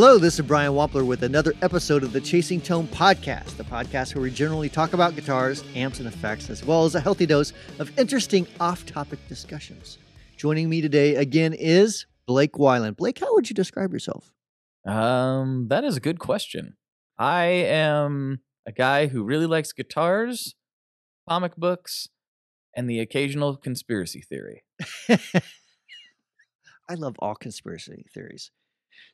Hello, this is Brian Wampler with another episode of the Chasing Tone podcast, the podcast where we generally talk about guitars, amps, and effects, as well as a healthy dose of interesting off topic discussions. Joining me today again is Blake Weiland. Blake, how would you describe yourself? Um, that is a good question. I am a guy who really likes guitars, comic books, and the occasional conspiracy theory. I love all conspiracy theories.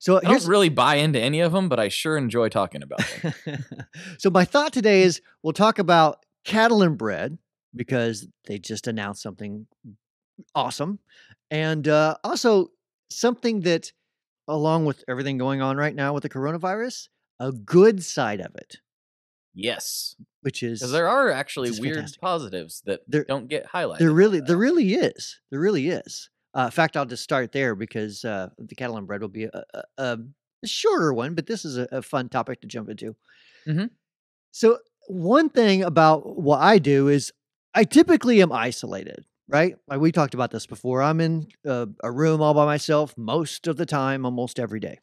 So I don't really buy into any of them, but I sure enjoy talking about them. so my thought today is we'll talk about Catalinbread because they just announced something awesome, and uh, also something that, along with everything going on right now with the coronavirus, a good side of it, yes, which is because there are actually weird fantastic. positives that There- don't get highlighted. there really there really is there really is. Uh, in fact, I'll just start there because uh, the Catalinbread will be a, a, a shorter one, but this is a, a fun topic to jump into. Mhm. So, one thing about what I do is I typically am isolated, right? Like we talked about this before. I'm in a, a room all by myself most of the time, almost every day.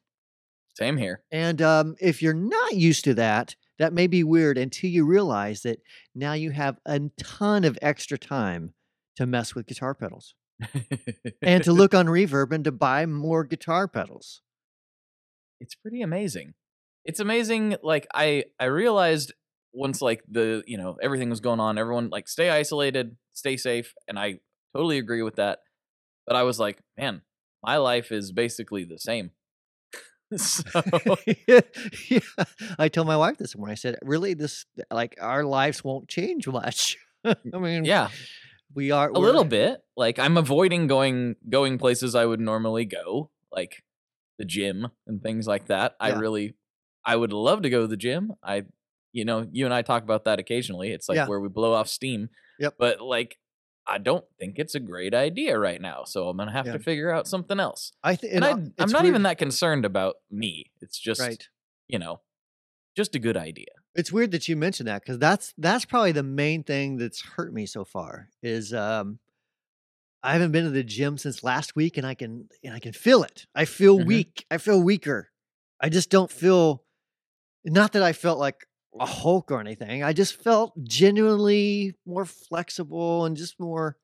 Same here. And um, if you're not used to that, that may be weird until you realize that now you have a ton of extra time to mess with guitar pedals and to look on reverb and to buy more guitar pedals. it's pretty amazing. It's amazing. Like I, I realized once like the you know everything was going on, everyone like stay isolated, stay safe, and I totally agree with that. But I was like, man, my life is basically the same. so yeah, I told my wife this morning. I said, "Really, this like our lives won't change much." I mean, yeah, we are a little bit. Like I'm avoiding going going places I would normally go, like the gym and things like that. I really, I would love to go to the gym. I, you know, you and I talk about that occasionally. It's like Yeah. where we blow off steam. Yep. But like, I don't think it's a great idea right now. So I'm gonna have Yeah. to figure out something else. I think, And, I, I'm not even that concerned about me. It's just, right. you know, just a good idea. It's weird that you mentioned that because that's that's probably the main thing that's hurt me so far is um I haven't been to the gym since last week and I can and I can feel it. I feel Mhm. weak. I feel weaker. I just don't feel not that I felt like a Hulk or anything. I just felt genuinely more flexible and just more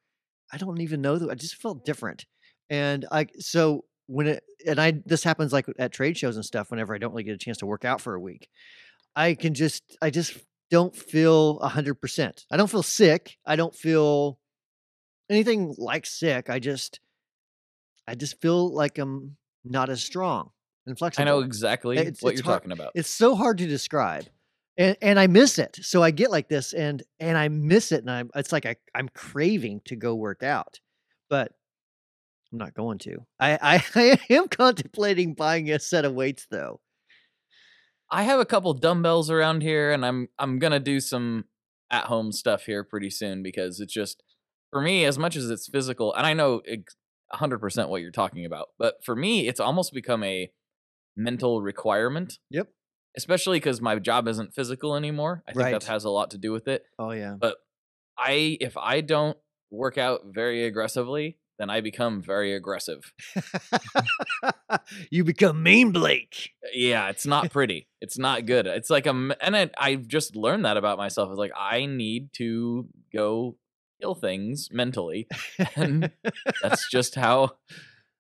I don't even know that I just felt different. And I so when it and I this happens like at trade shows and stuff whenever I don't really get a chance to work out for a week. I can just I just don't feel a hundred percent. I don't feel sick. I don't feel anything like sick. I just I just feel like I'm not as strong and flexible. I know exactly It's- what it's you're hard- talking about. It's so hard to describe. And and I miss it. So I get like this and and I miss it and I'm it's like I, I'm craving to go work out. But I'm not going to. I, I, I am contemplating buying a set of weights though. I have a couple dumbbells around here, and I'm I'm gonna do some at home stuff here pretty soon because it's just for me as much as it's physical, and I know hundred percent what you're talking about, but for me it's almost become a mental requirement. Yep. Especially because my job isn't physical anymore. I think Right. that has a lot to do with it. Oh yeah. But I, if I don't work out very aggressively, then I become very aggressive. you become mean Blake. Uh, yeah, it's not pretty. it's not good. It's like I'm, and I, I've just learned that about myself. It's like I need to go kill things mentally, and that's just how.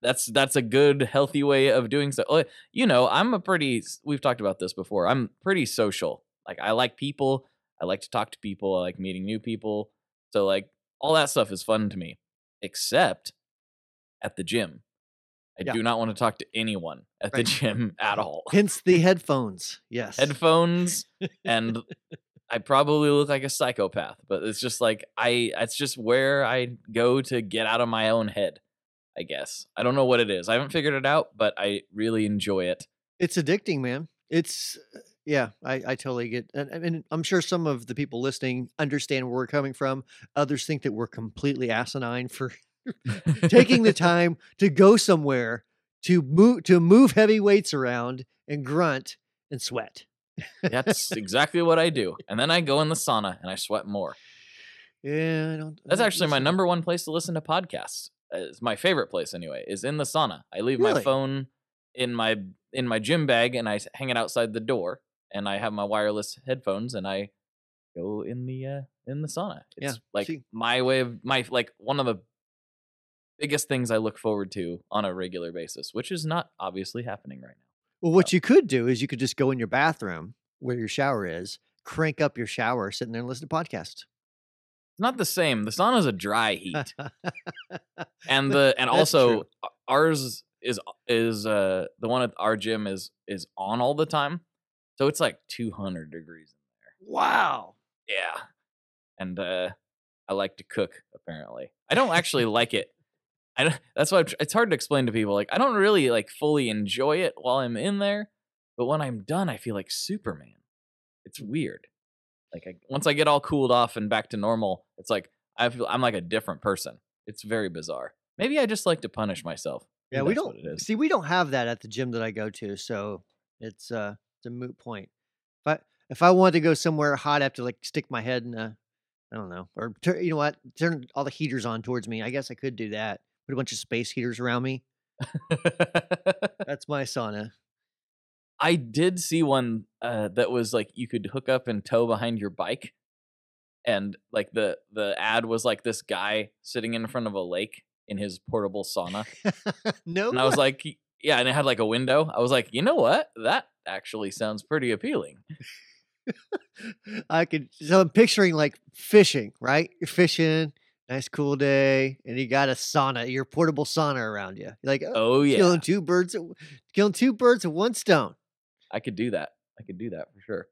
That's that's a good healthy way of doing so. You know, I'm a pretty. We've talked about this before. I'm pretty social. Like I like people. I like to talk to people. I like meeting new people. So like all that stuff is fun to me, except at the gym. I Yeah. do not want to talk to anyone at the gym at all. Hence the headphones. Yes. Headphones and I probably look like a psychopath, but it's just like I it's just where I go to get out of my own head, I guess. I don't know what it is. I haven't figured it out, but I really enjoy it. It's addicting, man. It's uh, yeah, I, I totally get and, and I'm sure some of the people listening understand where we're coming from. Others think that we're completely asinine for taking the time to go somewhere to move to move heavy weights around and grunt and sweat. That's exactly what I do. And then I go in the sauna and I sweat more. Yeah, I don't. I That's don't actually my number one place to listen to podcasts. Uh, It's my favorite place anyway. Is in the sauna. I leave my phone in my in my gym bag and I hang it outside the door and I have my wireless headphones and I go in the uh in the sauna. Yeah, It's like see- my way of my like one of the biggest things I look forward to on a regular basis, which is not obviously happening right now. Well, what you could do is you could just go in your bathroom where your shower is, crank up your shower, sitting there and listen to podcasts. It's not the same. The sauna is a dry heat. and the and also true. ours is is uh the one at our gym is is on all the time so it's like 200 degrees in there. wow. yeah and uh i like to cook apparently i don't actually like it i don't, that's why it's hard to explain to people like i don't really like fully enjoy it while i'm in there but when i'm done i feel like superman it's weird like I, once i get all cooled off and back to normal it's like i feel i'm like a different person it's very bizarre maybe i just like to punish myself Yeah, we don't what it is. see. We don't have that at the gym that I go to, so it's uh it's a moot point. If I if I wanted to go somewhere hot, I have to like stick my head in a, I don't know, or you know what, turn all the heaters on towards me. I guess I could do that. Put a bunch of space heaters around me. That's my sauna. I did see one uh, that was like you could hook up and tow behind your bike, and like the the ad was like this guy sitting in front of a lake in his portable sauna, no, and I was like, yeah, and it had like a window. I was like, you know what? That actually sounds pretty appealing. I could. So I'm picturing like fishing, right? You're fishing, nice cool day, and you got a sauna, your portable sauna around you. You're like, oh, Oh yeah, killing two birds, killing two birds with one stone. I could do that. I could do that for sure.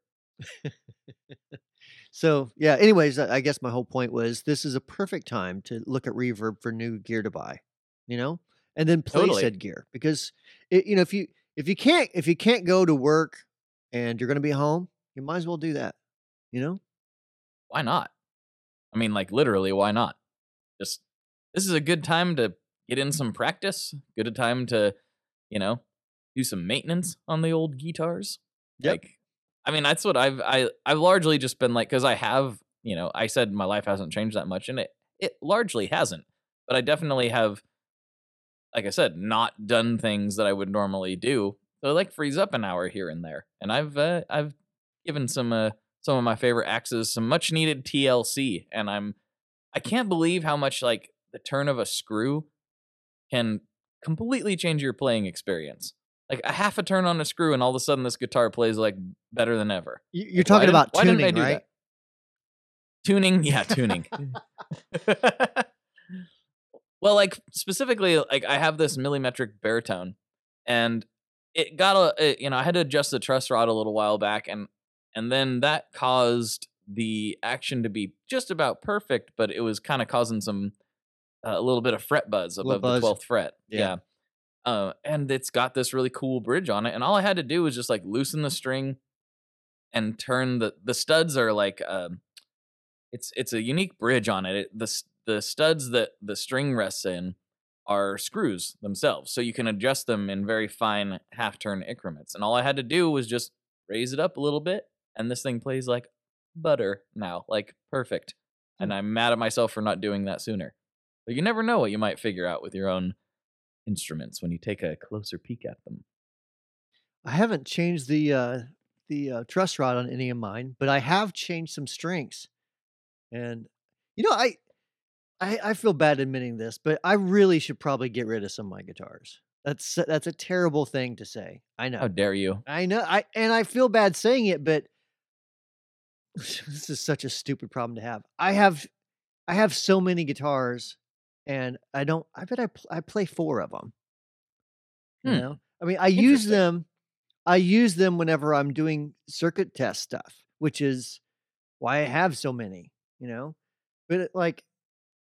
So yeah. Anyways, I I guess my whole point was this is a perfect time to look at Reverb for new gear to buy, you know, and then play Totally. said gear because it, you know if you if you can't if you can't go to work and you're going to be home, you might as well do that, you know. Why not? I mean, like literally, why not? Just this is a good time to get in some practice. Good time to, you know, do some maintenance on the old guitars. Yep. Like, I mean, that's what I've I I've largely just been like because I have, you know, I said my life hasn't changed that much, and it it largely hasn't. But I definitely have, like I said, not done things that I would normally do. So like frees up an hour here and there, and I've uh, I've given some uh some of my favorite axes some much needed TLC, and I'm I can't believe how much like the turn of a screw can completely change your playing experience. Like a half a turn on a screw, and all of a sudden this guitar plays like better than ever. You- You're Like, talking about why didn't I tuning, right? that? Tuning, yeah, tuning. well, like specifically, like I have this millimetric baritone, and it got a, it- you know, I had to adjust the truss rod a little while back, and and then that caused the action to be just about perfect, but it was kind of causing some uh, a little bit of fret buzz above buzz. the twelfth fret. Yeah. yeah. Uh, and it's got this really cool bridge on it, and all I had to do was just like loosen the string and turn the the studs are like um, it's it's a unique bridge on it. it the the studs that the string rests in are screws themselves, so you can adjust them in very fine half turn increments. And all I had to do was just raise it up a little bit, and this thing plays like butter now, like perfect. And I'm mad at myself for not doing that sooner. But you never know what you might figure out with your own instruments when you take a closer peek at them. I haven't changed the uh, the uh, truss rod on any of mine, but I have changed some strings. And you know, I, I I feel bad admitting this, but I really should probably get rid of some of my guitars. That's that's a terrible thing to say. I know. How dare you? I know. I and I feel bad saying it, but this is such a stupid problem to have. I have I have so many guitars, and I don't. I bet I pl- I play four of them. You Hmm. know, I mean, I use them. I use them whenever I'm doing circuit test stuff, which is why I have so many. You know, but it, like,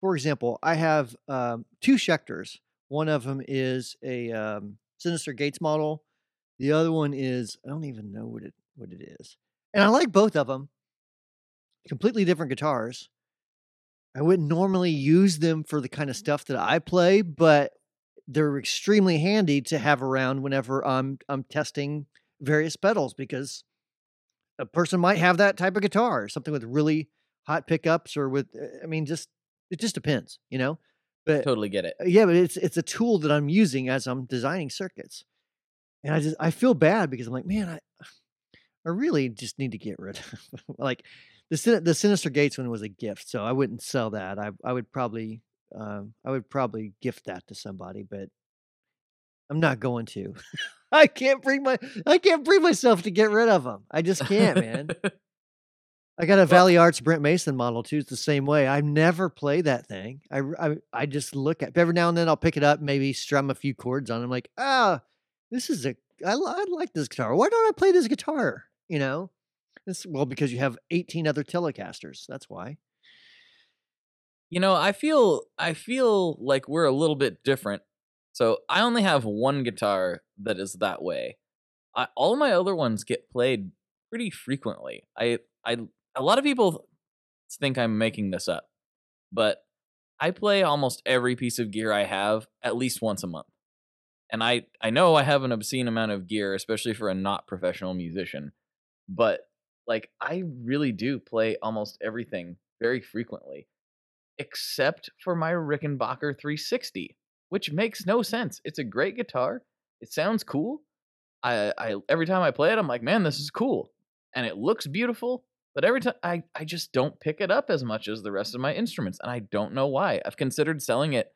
for example, I have um, two Schecters. One of them is a um, Synyster Gates model. The other one is I don't even know what it what it is, and I like both of them. Completely different guitars. I wouldn't normally use them for the kind of stuff that I play, but they're extremely handy to have around whenever I'm I'm testing various pedals because a person might have that type of guitar, something with really hot pickups or with I mean just it just depends, you know. But Totally get it. uh, yeah, but it's it's a tool that I'm using as I'm designing circuits. and I just I feel bad because I'm like, man, I I really just need to get rid of like the Sin- the Synyster Gates one was a gift, so I wouldn't sell that. I I would probably um, I would probably gift that to somebody, but I'm not going to. I can't bring my I can't bring myself to get rid of them. I just can't, man. I got a Well- Valley Arts Brent Mason model too. It's the same way. I never play that thing. I, I I just look at every now and then. I'll pick it up, maybe strum a few chords on. it. I'm like, ah, this is a I, I like this guitar. Why don't I play this guitar? You know, this well because you have 18 other Telecasters. That's why. You know, I feel I feel like we're a little bit different. So I only have one guitar that is that way. I, all my other ones get played pretty frequently. I I a lot of people think I'm making this up, but I play almost every piece of gear I have at least once a month. And I I know I have an obscene amount of gear, especially for a not professional musician, but like I really do play almost everything very frequently except for my Rickenbacker 360, which makes no sense. It's a great guitar. It sounds cool. I, I every time I play it, I'm like, man, this is cool, and it looks beautiful. But every time I, I just don't pick it up as much as the rest of my instruments, and I don't know why. I've considered selling it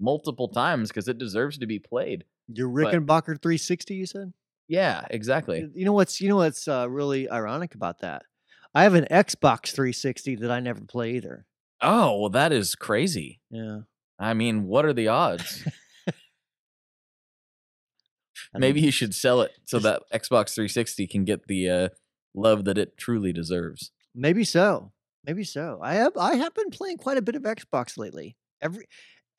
multiple times because it deserves to be played. Your But- Rickenbacker 360, you said. Yeah, exactly. You know what's you know what's uh, really ironic about that? I have an Xbox 360 that I never play either. Oh, well, that is crazy. Yeah. I mean, what are the odds? Maybe you should sell it so that Xbox 360 can get the uh, love that it truly deserves. maybe so. Maybe so. I have I have been playing quite a bit of Xbox lately. Every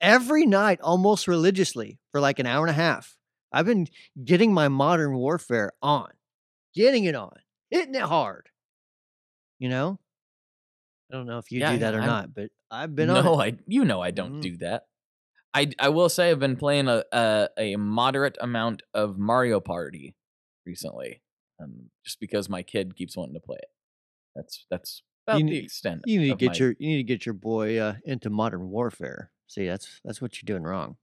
every night, almost religiously, for like an hour and a half. I've been getting my modern warfare on. Getting it on. Hitting it hard. You know? I don't know if you Yeah, do that or I'm- not, but I've been on. no, it. I you know I don't Mm. do that. I I will say I've been playing a a, a moderate amount of Mario Party recently, um, just because my kid keeps wanting to play it. That's that's about the need- extent. You need to get my- your you need to get your boy uh, into modern warfare. See, that's that's what you're doing wrong.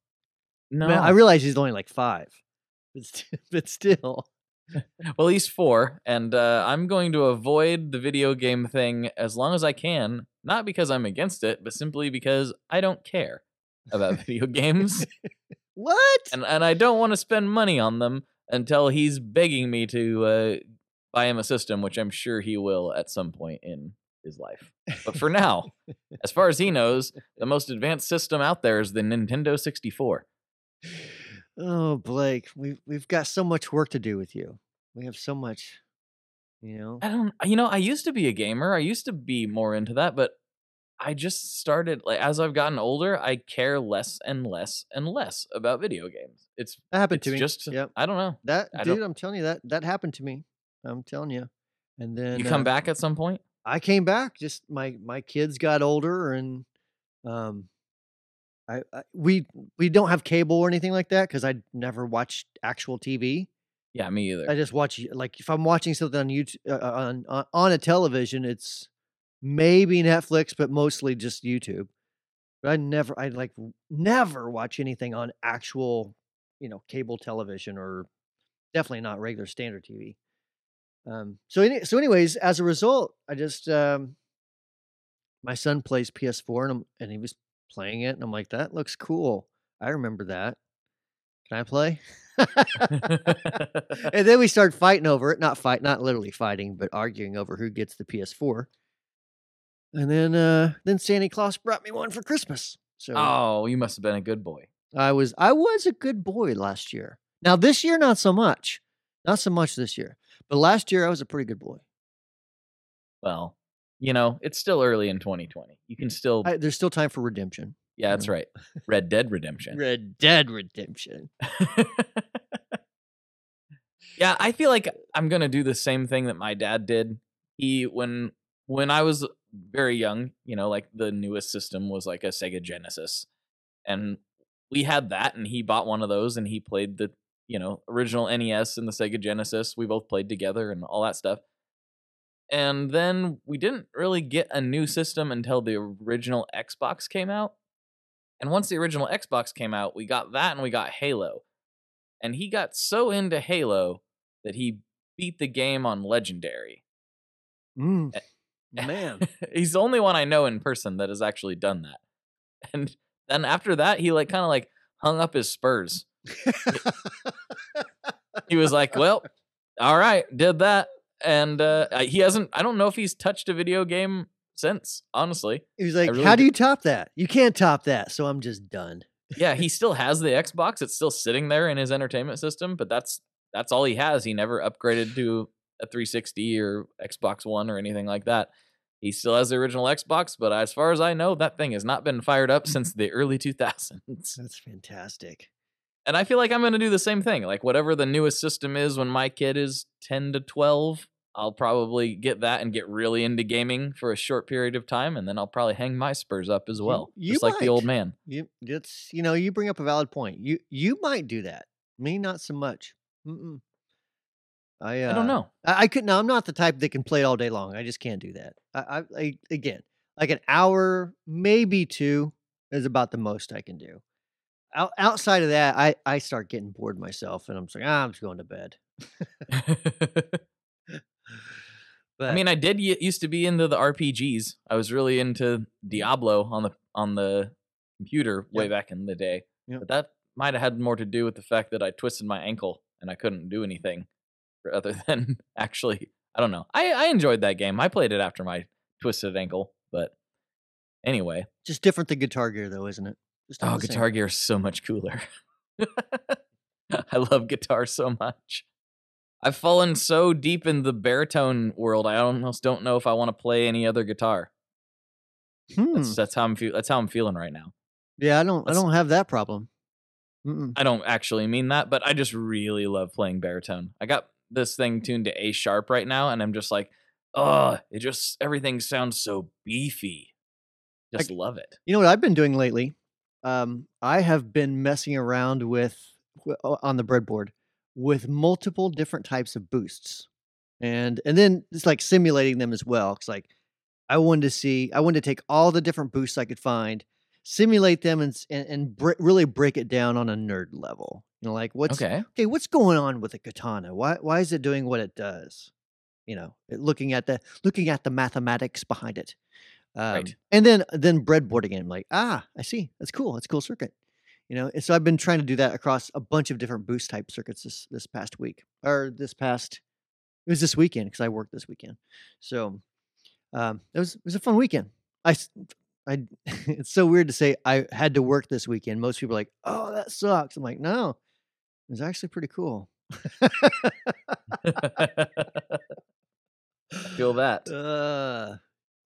No. I, I realize he's only like five, but st- but still, well, he's four, and uh, I'm going to avoid the video game thing as long as I can. Not because I'm against it, but simply because I don't care about video games. what? and and I don't want to spend money on them until he's begging me to uh, buy him a system, which I'm sure he will at some point in his life. But for now, as far as he knows, the most advanced system out there is the Nintendo 64. Oh, Blake, we've we've got so much work to do with you. We have so much, you know. I don't, you know, I used to be a gamer. I used to be more into that, but I just started like as I've gotten older, I care less and less and less about video games. It's That happened it's to me. just Yep. I don't know. That I dude, I'm telling you that that happened to me. I'm telling you. And then You come uh, back at some point. I came back. Just my my kids got older, and um, I, I we we don't have cable or anything like that because I never watched actual TV. Yeah, me either. I just watch like if I'm watching something on YouTube uh, on, on on a television, it's maybe Netflix, but mostly just YouTube. But I never, I like never watch anything on actual, you know, cable television or definitely not regular standard TV. Um, so any, so anyways, as a result, I just um, my son plays PS4 and I'm, and he was playing it, and I'm like, that looks cool. I remember that. Can I play? and then we start fighting over it. Not fight, not literally fighting, but arguing over who gets the PS4. And then uh then Santa Claus brought me one for Christmas. So oh, you must have been a good boy. I was I was a good boy last year. Now this year not so much. Not so much this year. But last year I was a pretty good boy. Well, you know, it's still early in 2020. You can mm-hmm. still, I, there's still time for redemption. yeah, that's right. Red Dead Redemption. Red Dead Redemption. yeah, I feel like I'm gonna do the same thing that my dad did. He when when I was very young, you know, like the newest system was like a Sega Genesis, and we had that, and he bought one of those, and he played the you know original NES and the Sega Genesis. We both played together and all that stuff. And then we didn't really get a new system until the original Xbox came out. And once the original Xbox came out, we got that and we got Halo. and he got so into Halo that he beat the game on Legendary. Mm. Man. He's the only one I know in person that has actually done that. And then after that, he like kind of like hung up his spurs. He was like, "Well, all right, did that." And uh, he hasn't. I don't know if he's touched a video game since. Honestly, he was like, really "How do you top that? You can't top that." So I'm just done. yeah, he still has the Xbox. It's still sitting there in his entertainment system, but that's that's all he has. He never upgraded to a 360 or Xbox One or anything like that. He still has the original Xbox, but as far as I know, that thing has not been fired up since the early 2000s. That's fantastic. And I feel like I'm going to do the same thing. Like whatever the newest system is when my kid is 10 to 12, I'll probably get that and get really into gaming for a short period of time and then I'll probably hang my spurs up as well, you just like the old man. You it's you know you bring up a valid point. You you might do that. Me not so much. Mm-mm. I uh, I don't know. I, I could no. I'm not the type that can play all day long. I just can't do that. I, I, I again like an hour, maybe two is about the most I can do. Out, outside of that, I I start getting bored myself, and I'm just like, ah, I'm just going to bed. But I mean, I did used to be into the RPGs. I was really into Diablo on the on the computer way Yep. back in the day. Yep. But that might have had more to do with the fact that I twisted my ankle and I couldn't do anything other than actually. I don't know. I I enjoyed that game. I played it after my twisted ankle, but anyway. just different than Guitar Gear, though, isn't it? Oh. Guitar Gear is so much cooler. I love guitar so much. I've fallen so deep in the baritone world. I almost don't know if I want to play any other guitar. Hmm. That's, that's how I'm feel. That's how I'm feeling right now. Yeah, I don't. I don't have that problem. Mm-mm. I don't actually mean that, but I just really love playing baritone. I got this thing tuned to A sharp right now, and I'm just like, oh, it just everything sounds so beefy. Just love it. You know what I've been doing lately? Um, I have been messing around with on the breadboard with multiple different types of boosts, and and then just like simulating them as well. It's like I wanted to see, I wanted to take all the different boosts I could find, simulate them, and and, and br- really break it down on a nerd level. You know, like what's Okay. okay, what's going on with the katana? Why why is it doing what it does? You know, looking at the looking at the mathematics behind it. Um, Right. And then then breadboarding it. I'm like, ah, I see. That's cool. That's a cool circuit. You know, and so I've been trying to do that across a bunch of different boost type circuits this this past week or this past. It was this weekend because I worked this weekend, so um, it was it was a fun weekend. I I it's so weird to say I had to work this weekend. Most people are like, oh, that sucks. I'm like, no, it was actually pretty cool. Feel that. Uh,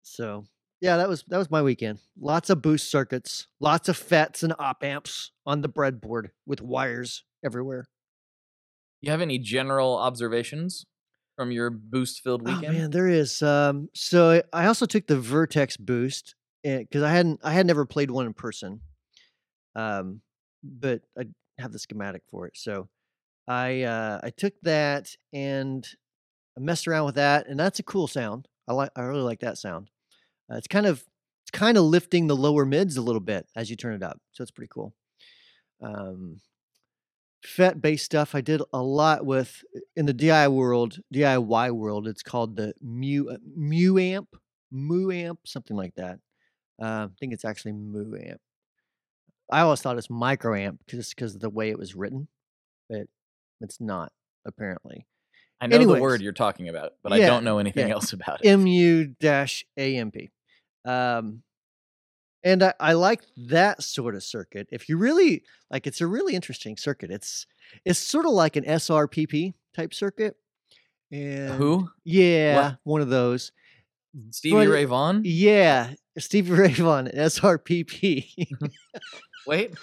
so yeah, that was that was my weekend. Lots of boost circuits, lots of FETs and op amps on the breadboard with wires everywhere. You have any general observations from your boost filled weekend? Oh weekend? man, there is. Um, so I also took the Vertex boost because I hadn't I had never played one in person. Um, but I have the schematic for it. So I uh, I took that and I messed around with that, and that's a cool sound. I like I really like that sound. Uh, it's kind of it's kind of lifting the lower mids a little bit as you turn it up, so it's pretty cool. Um, FET based stuff I did a lot with in the DIY world, DIY world. It's called the Mu uh, Mu amp, Mu amp, something like that. Uh, I think it's actually Mu amp. I always thought it's microamp just because of the way it was written, but it's not apparently. I know the word you're talking about, but I don't know anything yeah. else about it. mu dash amp um and I, I like that sort of circuit if you really like it's a really interesting circuit it's it's sort of like an srpp type circuit and Who? yeah one of those Stevie but- Ray Vaughan? yeah stevie ray vaughan srpp Wait.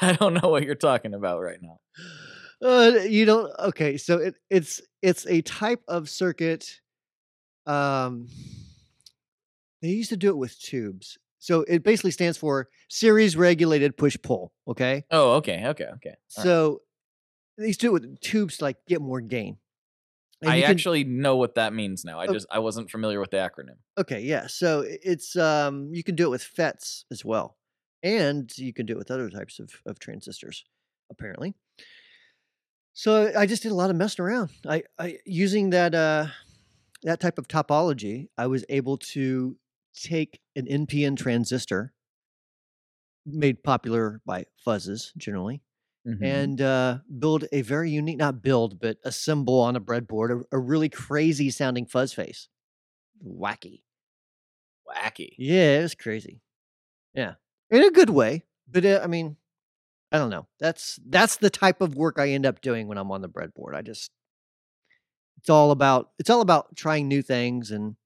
I don't know what you're talking about right now. Uh, you don't. Okay, so it, it's it's a type of circuit. Um, they used to do it with tubes. So it basically stands for series regulated push pull. Okay, Oh, okay, okay, okay. All right. so they used to do it with tubes to like get more gain. And I can- actually know what that means now. I Oh. just I wasn't familiar with the acronym. okay, yeah. So it's um you can do it with FETs as well. and you can do it with other types of, of transistors, apparently. So I just did a lot of messing around. I, I using that uh, that type of topology, I was able to take an NPN transistor, made popular by fuzzes generally, Mhm. and uh, build a very unique, not build, but assemble on a breadboard a, a really crazy sounding fuzz face. Wacky. wacky. Yeah, it was crazy. Yeah, in a good way. But uh, I mean, I don't know. That's that's the type of work I end up doing when I'm on the breadboard. I just it's all about it's all about trying new things and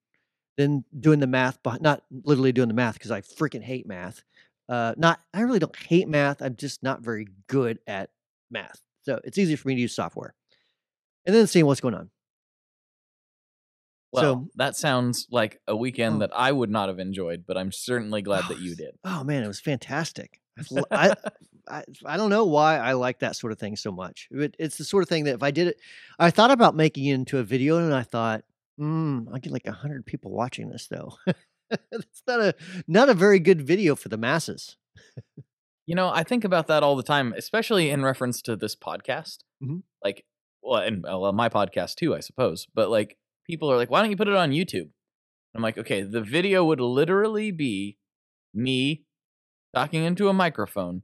then doing the math, but not literally doing the math because I freaking hate math. Uh, not I really don't hate math. I'm just not very good at math. So it's easy for me to use software, and then seeing what's going on. Well, So- that sounds like a weekend Oh. that I would not have enjoyed, but I'm certainly glad that you did. Oh man, it was fantastic. I, I, I don't know why I like that sort of thing so much. It, it's the sort of thing that if I did it, I thought about making it into a video, and I thought, hmm, I get like a hundred people watching this though. it's not a not a very good video for the masses. You know, I think about that all the time, especially in reference to this podcast. Mhm. Like, well, and uh, well, my podcast too, I suppose. But like, people are like, "Why don't you put it on YouTube?" I'm like, okay, the video would literally be me talking into a microphone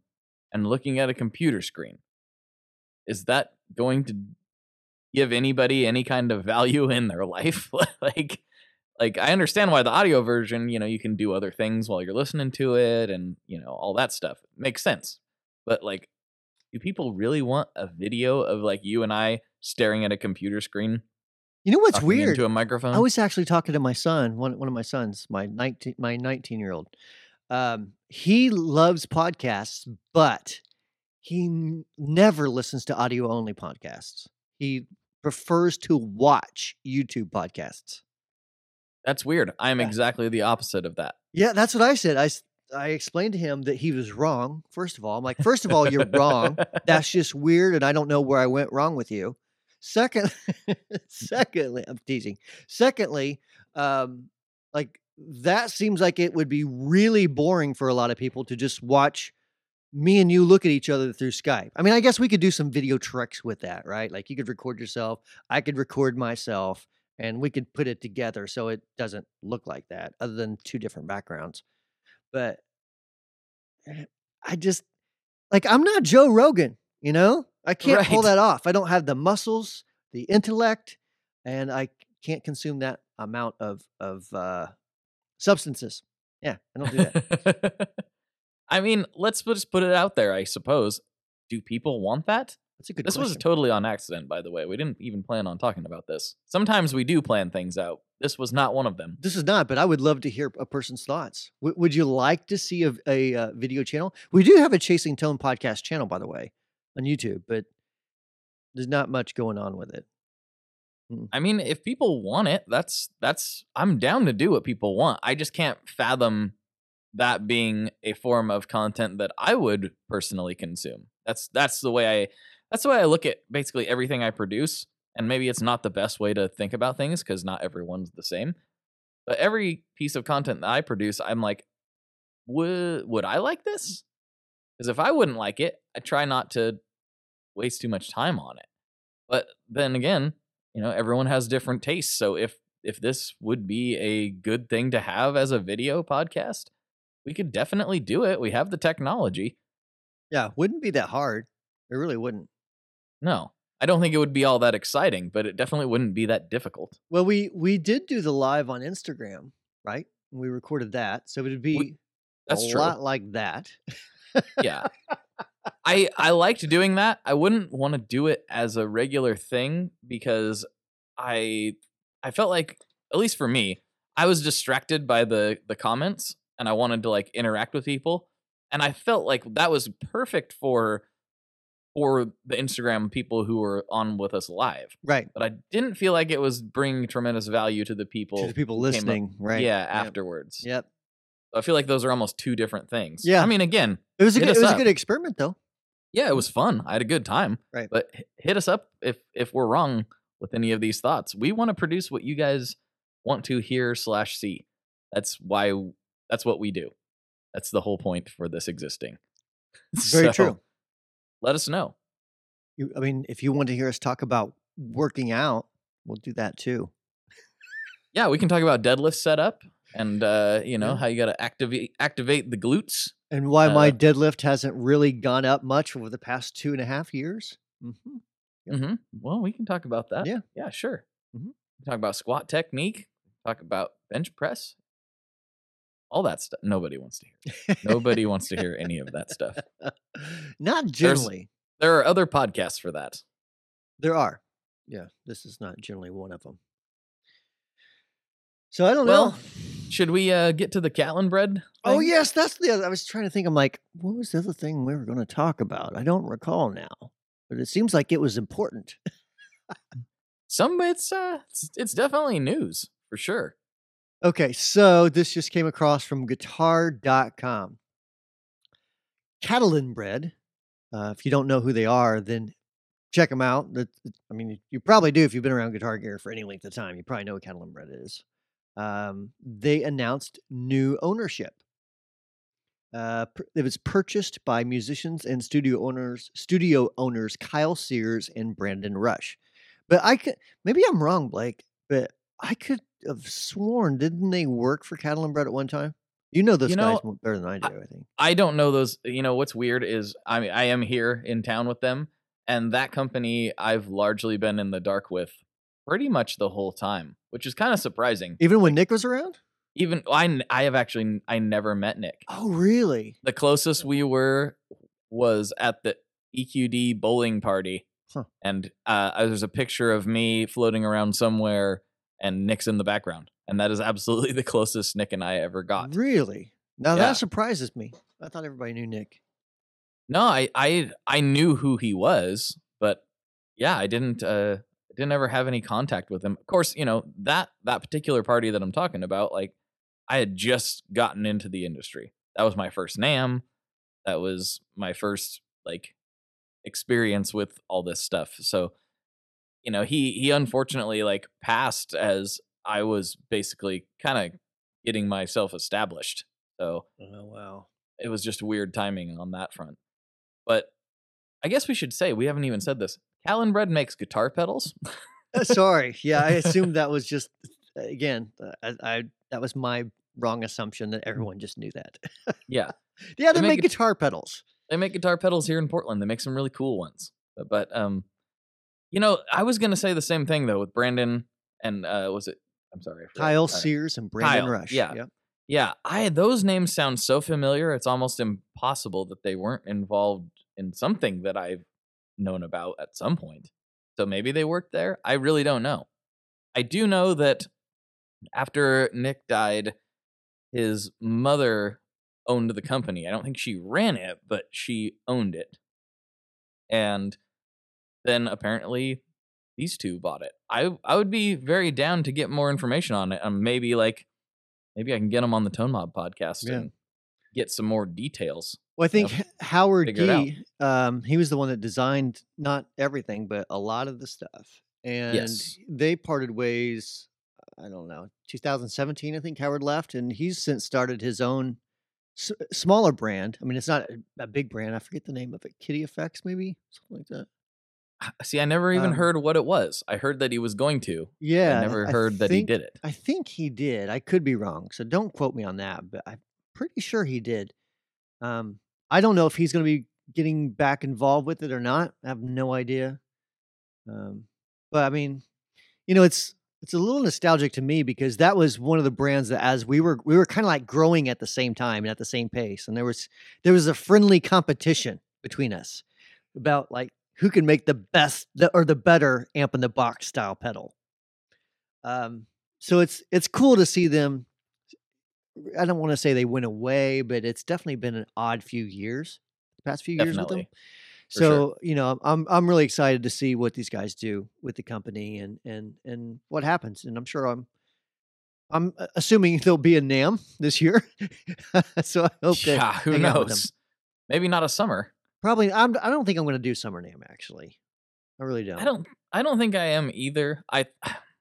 and looking at a computer screen. Is that going to give anybody any kind of value in their life? like, like I understand why the audio version, you know, you can do other things while you're listening to it and, you know, all that stuff. makes sense. But like do people really want a video of like you and I staring at a computer screen? You know what's weird? Into a microphone? I was actually talking to my son, one one of my sons, my nineteen my nineteen year old. Um, he loves podcasts, but he n- never listens to audio only podcasts. He prefers to watch YouTube podcasts. That's weird. I'm Yeah. exactly the opposite of that. Yeah, that's what I said. I I explained to him that he was wrong. First of all, I'm like, first of all, you're wrong. That's just weird, and I don't know where I went wrong with you. Second, secondly, I'm teasing. Secondly, um, like that seems like it would be really boring for a lot of people to just watch me and you look at each other through Skype. I mean, I guess we could do some video tricks with that, right? Like you could record yourself, I could record myself, and we could put it together so it doesn't look like that, other than two different backgrounds. But eh, I just like I'm not Joe Rogan, you know? I can't pull that off. I don't have the muscles, the intellect, and I can't consume that amount of of uh substances. Yeah, I don't do that. I mean, let's just put it out there, I suppose. Do people want that? That's a good this was totally on accident, by the way. We didn't even plan on talking about this. Sometimes we do plan things out. This was not one of them. this is not, but I would love to hear a person's thoughts. W- would you like to see a, a uh, video channel? We do have a Chasing Tone podcast channel, by the way, on YouTube, but there's not much going on with it. Mm. I mean, if people want it, that's that's I'm down to do what people want. I just can't fathom that being a form of content that I would personally consume. That's that's the way I that's the way I look at basically everything I produce. And maybe it's not the best way to think about things because not everyone's the same. But every piece of content that I produce, I'm like, would would I like mm. this? Because if I wouldn't like it, I try not to waste too much time on it. But then again, you know, everyone has different tastes. So if if this would be a good thing to have as a video podcast, we could definitely do it. We have the technology. Yeah, wouldn't be that hard. It really wouldn't. No. I don't think it would be all that exciting, but it definitely wouldn't be that difficult. Well, we we did do the live on Instagram, right? We recorded that, so it'd be That's a true. lot like that. yeah. I I liked doing that. I wouldn't want to do it as a regular thing because I I felt like at least for me, I was distracted by the the comments and I wanted to like interact with people and I felt like that was perfect for for the Instagram people who were on with us live. Right. But I didn't feel like it was bringing tremendous value to the people To the people listening, right? Yeah, afterwards. Yep. I feel like those are almost two different things. Yeah. I mean, again, It was a good, it was a good experiment though. yeah, it was fun. I had a good time. Right. But hit us up if if we're wrong with any of these thoughts. We want to produce what you guys want to hear slash see. That's why that's what we do. That's the whole point for this existing. Very So, true. Let us know. You, I mean, if you want to hear us talk about working out, we'll do that too. Yeah, we can talk about deadlift setup and uh, you know Yeah. how you got to activate activate the glutes. And why my Uh, deadlift hasn't really gone up much over the past two and a half years. hmm Yep. hmm Well, we can talk about that. Yeah. yeah, sure. Mhm. Talk about squat technique. Talk about bench press. All that stuff. Nobody wants to hear. Nobody wants to hear any of that stuff. Not generally. There are other podcasts for that. There are. Yeah, this is not generally one of them. So I don't Well, know. Should we uh, get to the Catalinbread? Oh yes, that's the. other- I was trying to think. I'm like, what was the other thing we were going to talk about? I don't recall now, but it seems like it was important. Some it's uh, it's, it's definitely news for sure. Okay, so this just came across from guitar.com. Catalinbread. Uh, if you don't know who they are, then check them out. I mean, you probably do if you've been around Guitar Gear for any length of time. You probably know what Catalinbread is. Um, they announced new ownership. Uh, it was purchased by musicians and studio owners, studio owners Kyle Sears and Brandon Rush. But I could maybe I'm wrong, Blake, but I could have sworn didn't they work for Catalinbread at one time? You know those You guys know, mo- better than I do, I- I think. I don't know those. You know what's weird is I mean I am here in town with them, and that company I've largely been in the dark with pretty much the whole time, which is kind of surprising. Even when Nick was around? Even I I have actually I never met Nick. Oh, really? The closest we were was at the EQD bowling party, Huh. and uh, there's a picture of me floating around somewhere, and Nick's in the background, and that is absolutely the closest Nick and I ever got. Really? Now Yeah. that surprises me. I thought everybody knew Nick. No, I I I knew who he was, but yeah, I didn't uh I didn't ever have any contact with him. Of course, you know, that that particular party that I'm talking about, like I had just gotten into the industry. That was my first NAMM. That was my first like experience with all this stuff. So, you know, he he unfortunately like passed as I was basically kind of getting myself established. So, Oh, wow. it was just weird timing on that front. But I guess we should say we haven't even said this. Catalinbread makes guitar pedals. Uh, Sorry. Yeah, I assumed that was just, again, uh, I, I that was my wrong assumption that everyone just knew that. yeah, yeah, they, They make, make it- guitar pedals. they make guitar pedals here in Portland. They make some really cool ones. But, but um, you know, I was gonna say the same thing though with Brandon and uh, was it? I'm sorry, Kyle Uh, Sears and Brandon Kyle, Rush. yeah. Yep. Yeah, I those names sound so familiar. It's almost impossible that they weren't involved in something that I've known about at some point. So maybe they worked there. I really don't know. I do know that after Nick died, his mother owned the company. I don't think she ran it, but she owned it. And then apparently these two bought it. I I would be very down to get more information on it. Um, maybe like maybe I can get them on the Tone Mob podcast Yeah. and get some more details. Well, I think H- Howard figure it out. Gee, um, he was the one that designed not everything, but a lot of the stuff. And Yes. they parted ways, I don't know, 2017, I think Howard left. And he's since started his own s- smaller brand. I mean, it's not a, a big brand. I forget the name of it. Kitty Effects, maybe? Something like that. See, I never even Um, heard what it was. I heard that he was going to. Yeah. I never heard that he did it. I think he did. I could be wrong, so don't quote me on that, but I'm pretty sure he did. Um, I don't know if he's going to be getting back involved with it or not. I have no idea. Um, but I mean, you know, it's it's a little nostalgic to me because that was one of the brands that as we were we were kind of like growing at the same time and at the same pace, and there was there was a friendly competition between us about like who can make the best the, or the better amp in the box style pedal. Um, so it's it's cool to see them. I don't want to say they went away, but it's definitely been an odd few years, the past few years with them. For So sure. you know, I'm I'm really excited to see what these guys do with the company and and and what happens. And I'm sure I'm I'm assuming there'll be a NAMM this year. so I hope yeah, who hang out with them. knows? Maybe not a summer. Probably I'm I don't think I'm going to do summer NAMM actually. I really don't. I don't I don't think I am either. I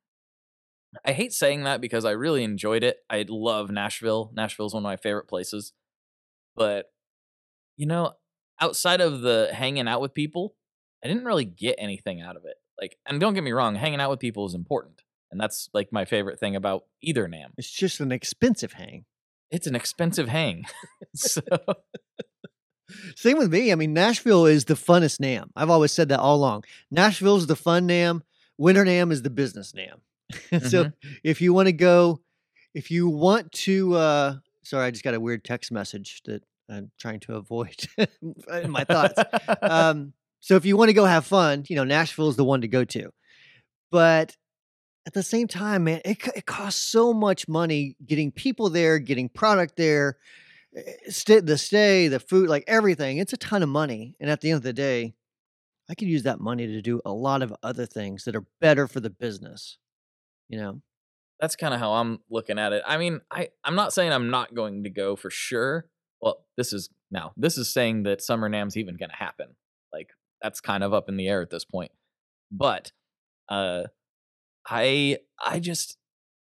I hate saying that because I really enjoyed it. I love Nashville. Nashville's one of my favorite places. But you know, outside of the hanging out with people, I didn't really get anything out of it. Like, and don't get me wrong, hanging out with people is important, and that's like my favorite thing about either NAMM. It's just an expensive hang. It's an expensive hang. so Same with me. I mean, Nashville is the funnest NAMM. I've always said that all along. Nashville's the fun NAMM. Winter NAMM is the business NAMM. so Mhm. if you want to go, if you want to, uh, sorry, I just got a weird text message that I'm trying to avoid in my thoughts. um, so if you want to go have fun, you know, Nashville is the one to go to. But at the same time, man, it, it costs so much money getting people there, getting product there, eh, stay, the stay, the food, like everything. It's a ton of money. And at the end of the day, I could use that money to do a lot of other things that are better for the business. You know, that's kind of how I'm looking at it. I mean, I I'm not saying I'm not going to go for sure. Well, this is now this is saying that Summer NAMM's even going to happen. Like that's kind of up in the air at this point. But uh I I just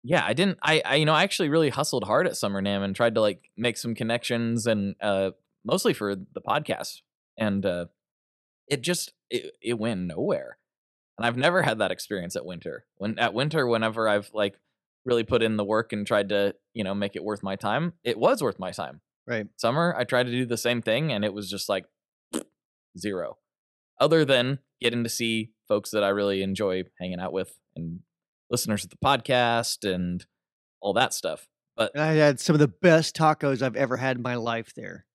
yeah, I didn't I I you know, I actually really hustled hard at Summer NAMM and tried to like make some connections and uh mostly for the podcast. And uh it just it, it went nowhere. And I've never had that experience at winter. When at winter, whenever I've like really put in the work and tried to, you know, make it worth my time, it was worth my time. right? Summer, I tried to do the same thing and it was just like zero. Other than getting to see folks that I really enjoy hanging out with and listeners of the podcast and all that stuff. But And I had some of the best tacos I've ever had in my life there.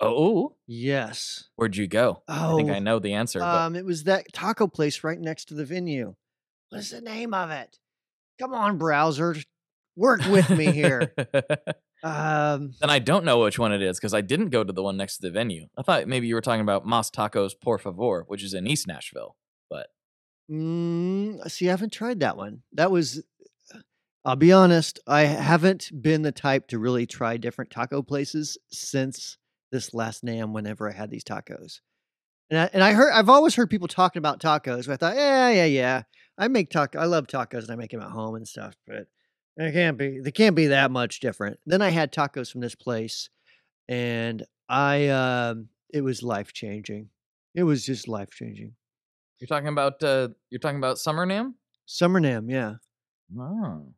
Oh, Yes. where'd you go? I think I Oh, know the answer, but Um, it was that taco place right next to the venue. What's the name of it? Come on, browser, work with me here. Um, Then I don't know which one it is because I didn't go to the one next to the venue. I thought maybe you were talking about Mas Tacos Por Favor, which is in East Nashville. But mm, see, I haven't tried that one. That was, I'll be honest, I haven't been the type to really try different taco places since this last NAMM. Whenever I had these tacos, and I, and I heard, I've always heard people talking about tacos. But I thought, yeah, yeah, yeah. I make taco. I love tacos, and I make them at home and stuff. But it can't be. They can't be that much different. Then I had tacos from this place, and I, um, it was life changing. It was just life changing. you're talking about uh, you're talking about Summer NAMM? Summer NAMM, yeah. Oh,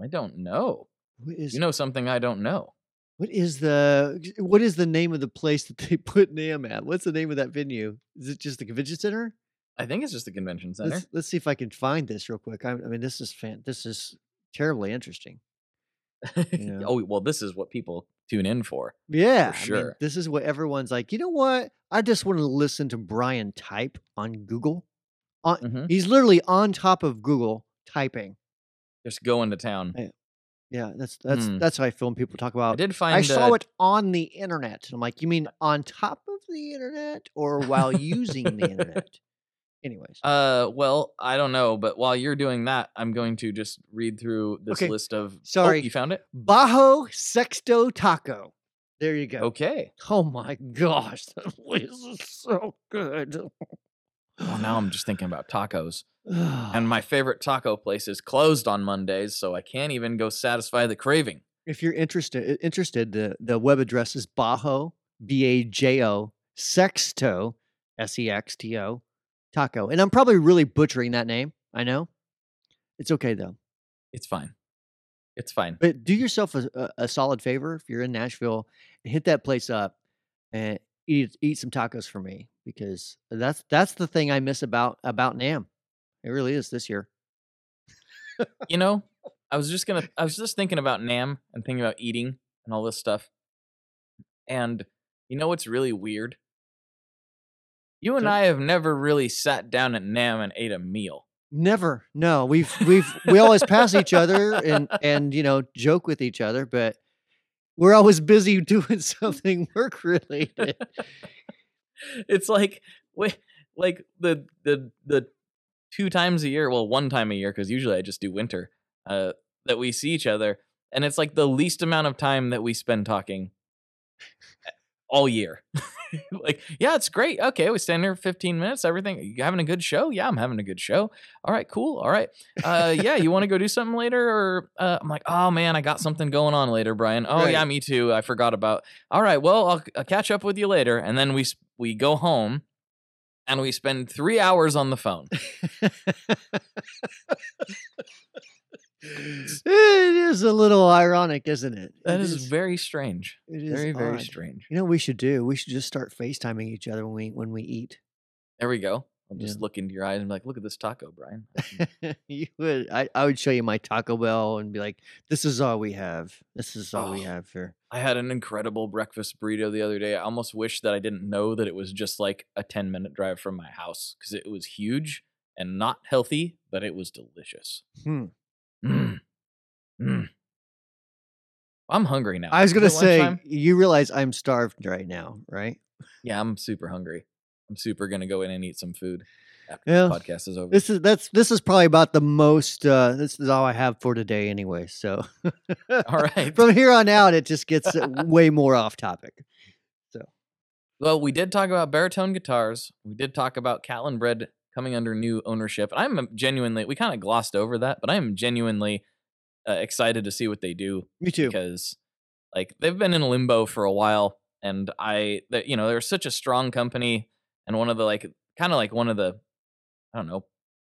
I don't know. What is You know something I don't know. What is the what is the name of the place that they put NAMM at? What's the name of that venue? Is it just the convention center? I think it's just the convention center. Let's let's see if I can find this real quick. I, I mean, this is fan. This is terribly interesting. Yeah. oh well, this is what people tune in for. Yeah, I mean, sure. this is what everyone's like. You know what? I just want to listen to Brian type on Google. On, Mhm. He's literally on top of Google typing. Just going to town. Yeah, that's that's Hmm. that's how I feel when people talk about. I did find I saw uh, it on the internet. And I'm like, you mean on top of the internet or while using the internet? Anyways, Uh, well, I don't know, but while you're doing that, I'm going to just read through this Okay, list of. sorry. oh, you found it? Bajo Sexto Taco. There you go. Okay. Oh my gosh, that place is so good. Well, now I'm just thinking about tacos, and my favorite taco place is closed on Mondays, so I can't even go satisfy the craving. if you're interested, interested, the the web address is Bajo B A J O Sexto S E X T O Taco, and I'm probably really butchering that name. I know. It's okay though. It's fine. It's fine. But do yourself a, a, a solid favor if you're in Nashville, hit that place up and eat eat some tacos for me because that's that's the thing I miss about about NAMM. It really is this year. You know, I was just gonna. I was just thinking about NAMM and thinking about eating and all this stuff. And you know what's really weird? You and I have never really sat down at NAMM and ate a meal. Never. No, we've we've we always pass each other and and you know joke with each other, but we're always busy doing something work related. it's like wait, like the the the two times a year, well, one time a year because usually I just do winter. Uh, that we see each other, and it's like the least amount of time that we spend talking. all year. like, yeah, it's great. Okay, we stand here for 15 minutes. Everything, you having a good show? Yeah, I'm having a good show. All right, cool. All right. Uh, yeah, you want to go do something later? Or uh, I'm like, oh man, I got something going on later, Brian. Oh Right. yeah, me too. I forgot about. All right, well, I'll, I'll catch up with you later. And then we we go home, and we spend three hours on the phone. is a little ironic, isn't it? That It is very strange. it is Very very odd. strange. You know what we should do? We should just start FaceTiming each other when we when we eat. There we go. I'll just Yeah. look into your eyes and be like, look at this taco, Brian. you would I, I would show you my Taco Bell and be like, this is all we have. This is all we Oh. have here. I had an incredible breakfast burrito the other day. I almost wish that I didn't know that it was just like a 10 minute drive from my house because it was huge and not healthy, but it was delicious. Hmm. Mm. Mm. I'm hungry now. I was gonna say, lunchtime? you realize I'm starved right now, right? yeah, I'm super hungry. I'm super gonna go in and eat some food after Yeah. the podcast is over. This is that's this is probably about the most uh this is all I have for today anyway. So All right. from here on out it just gets uh, way more off topic. So Well, we did talk about baritone guitars. We did talk about Catalinbread coming under new ownership. I'm genuinely, we kind of glossed over that, but I'm genuinely uh, excited to see what they do Me too. because, like, they've been in limbo for a while, and I, that you know, they're such a strong company, and one of the like, kind of like one of the, I don't know,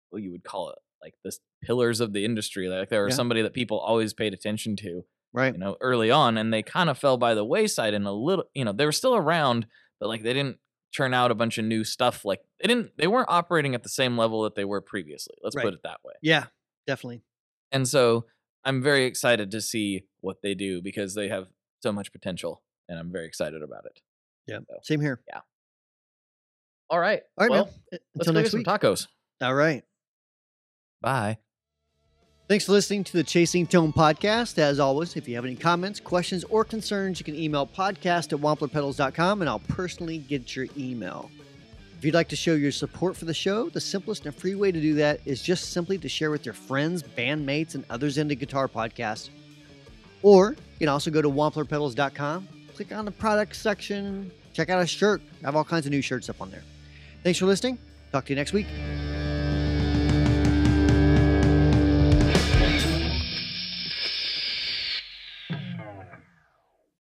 what you would call it, like the pillars of the industry. Like, they were Yeah. somebody that people always paid attention to Right. you know, early on, and they kind of fell by the wayside in a little, you know, they were still around, but like they didn't churn out a bunch of new stuff. Like they didn't, they weren't operating at the same level that they were previously. Let's Right. put it that way. Yeah, definitely. And so I'm very excited to see what they do because they have so much potential, and I'm very excited about it. Yeah. So, Same here. Yeah. All right, All right, well, man. Uh, let's Until next week. some tacos. All right. Bye. Thanks for listening to the Chasing Tone podcast. As always, if you have any comments, questions, or concerns, you can email podcast at wamplerpedals.com and I'll personally get your email. If you'd like to show your support for the show, the simplest and free way to do that is just simply to share with your friends, bandmates, and others into guitar podcasts. Or you can also go to wamplerpedals.com, click on the product section, check out a shirt. I have all kinds of new shirts up on there. Thanks for listening. Talk to you next week.